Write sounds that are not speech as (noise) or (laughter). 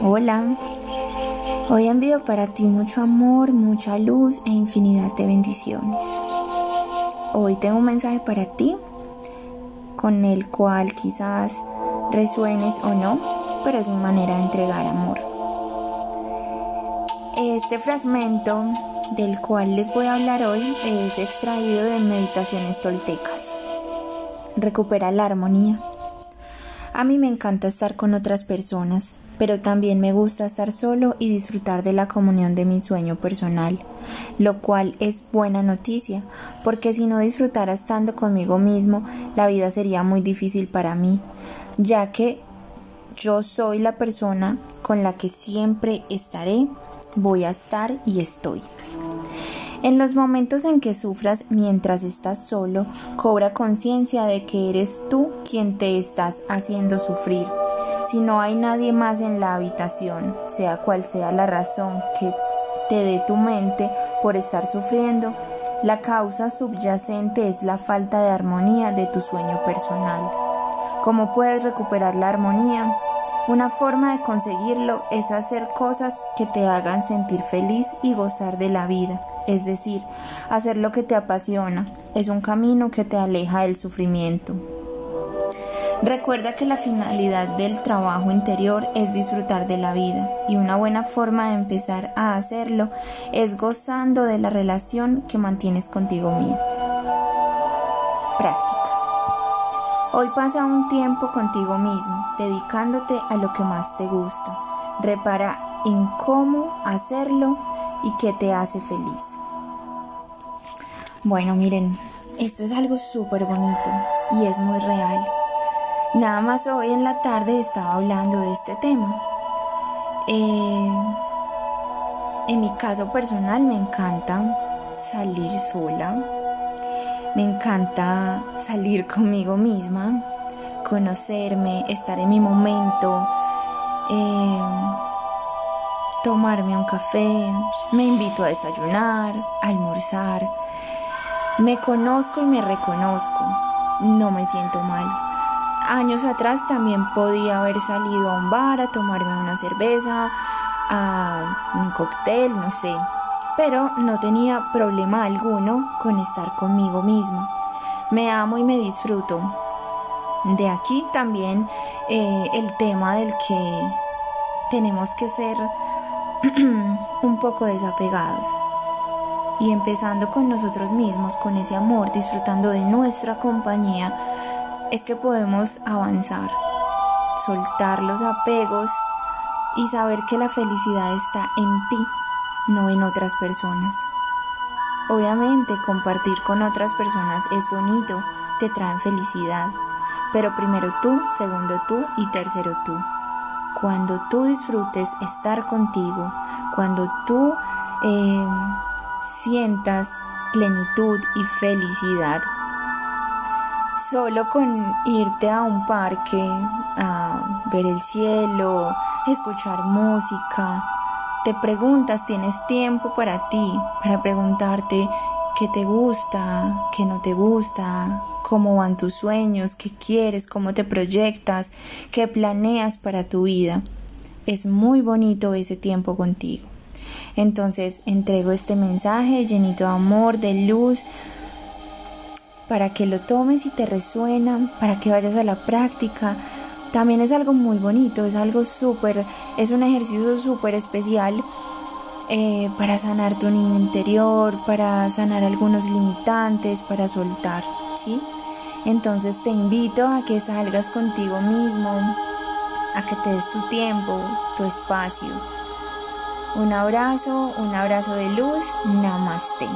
Hola, hoy envío para ti mucho amor, mucha luz e infinidad de bendiciones. Hoy tengo un mensaje para ti con el cual quizás resuenes o no, pero es mi manera de entregar amor. Este fragmento del cual les voy a hablar hoy es extraído de Meditaciones Toltecas. Recupera la armonía. A mí me encanta estar con otras personas, pero también me gusta estar solo y disfrutar de la comunión de mi sueño personal, lo cual es buena noticia, porque si no disfrutara estando conmigo mismo, la vida sería muy difícil para mí, ya que yo soy la persona con la que siempre estaré, voy a estar y estoy. En los momentos en que sufras mientras estás solo, cobra conciencia de que eres tú quien te estás haciendo sufrir si no hay nadie más en la habitación, sea cual sea la razón que te dé tu mente por estar sufriendo, la causa subyacente es la falta de armonía de tu sueño personal. ¿Cómo puedes recuperar la armonía? Una forma de conseguirlo es hacer cosas que te hagan sentir feliz y gozar de la vida, es decir, hacer lo que te apasiona. Es un camino que te aleja del sufrimiento. Recuerda que la finalidad del trabajo interior es disfrutar de la vida y una buena forma de empezar a hacerlo es gozando de la relación que mantienes contigo mismo. Práctica. Hoy pasa un tiempo contigo mismo, dedicándote a lo que más te gusta. Repara en cómo hacerlo y qué te hace feliz. Bueno, miren, esto es algo súper bonito y es muy real. Nada más hoy en la tarde estaba hablando de este tema. Eh, en mi caso personal me encanta salir sola. Me encanta salir (laughs) conmigo misma, conocerme, estar en mi momento, eh, tomarme un café, me invito a desayunar, a almorzar. Me conozco y me reconozco. No me siento mal años atrás también podía haber salido a un bar a tomarme una cerveza, a un cóctel, no sé, pero no tenía problema alguno con estar conmigo misma. Me amo y me disfruto. De aquí también eh, el tema del que tenemos que ser (clears throat) un poco desapegados y empezando con nosotros mismos, con ese amor, disfrutando de nuestra compañía, es que podemos avanzar, soltar los apegos y saber que la felicidad está en ti, no en otras personas. Obviamente compartir con otras personas es bonito, te traen felicidad, pero primero tú, segundo tú y tercero tú. Cuando tú disfrutes estar contigo, cuando tú eh, sientas plenitud y felicidad, Solo con irte a un parque, a ver el cielo, escuchar música, te preguntas, tienes tiempo para ti, para preguntarte qué te gusta, qué no te gusta, cómo van tus sueños, qué quieres, cómo te proyectas, qué planeas para tu vida. Es muy bonito ese tiempo contigo. Entonces entrego este mensaje llenito de amor, de luz, para que lo tomes y te resuena, para que vayas a la práctica. También es algo muy bonito, es algo súper, es un ejercicio súper especial eh, para sanar tu niño interior, para sanar algunos limitantes, para soltar, ¿sí? Entonces te invito a que salgas contigo mismo, a que te des tu tiempo, tu espacio. Un abrazo, un abrazo de luz, namaste.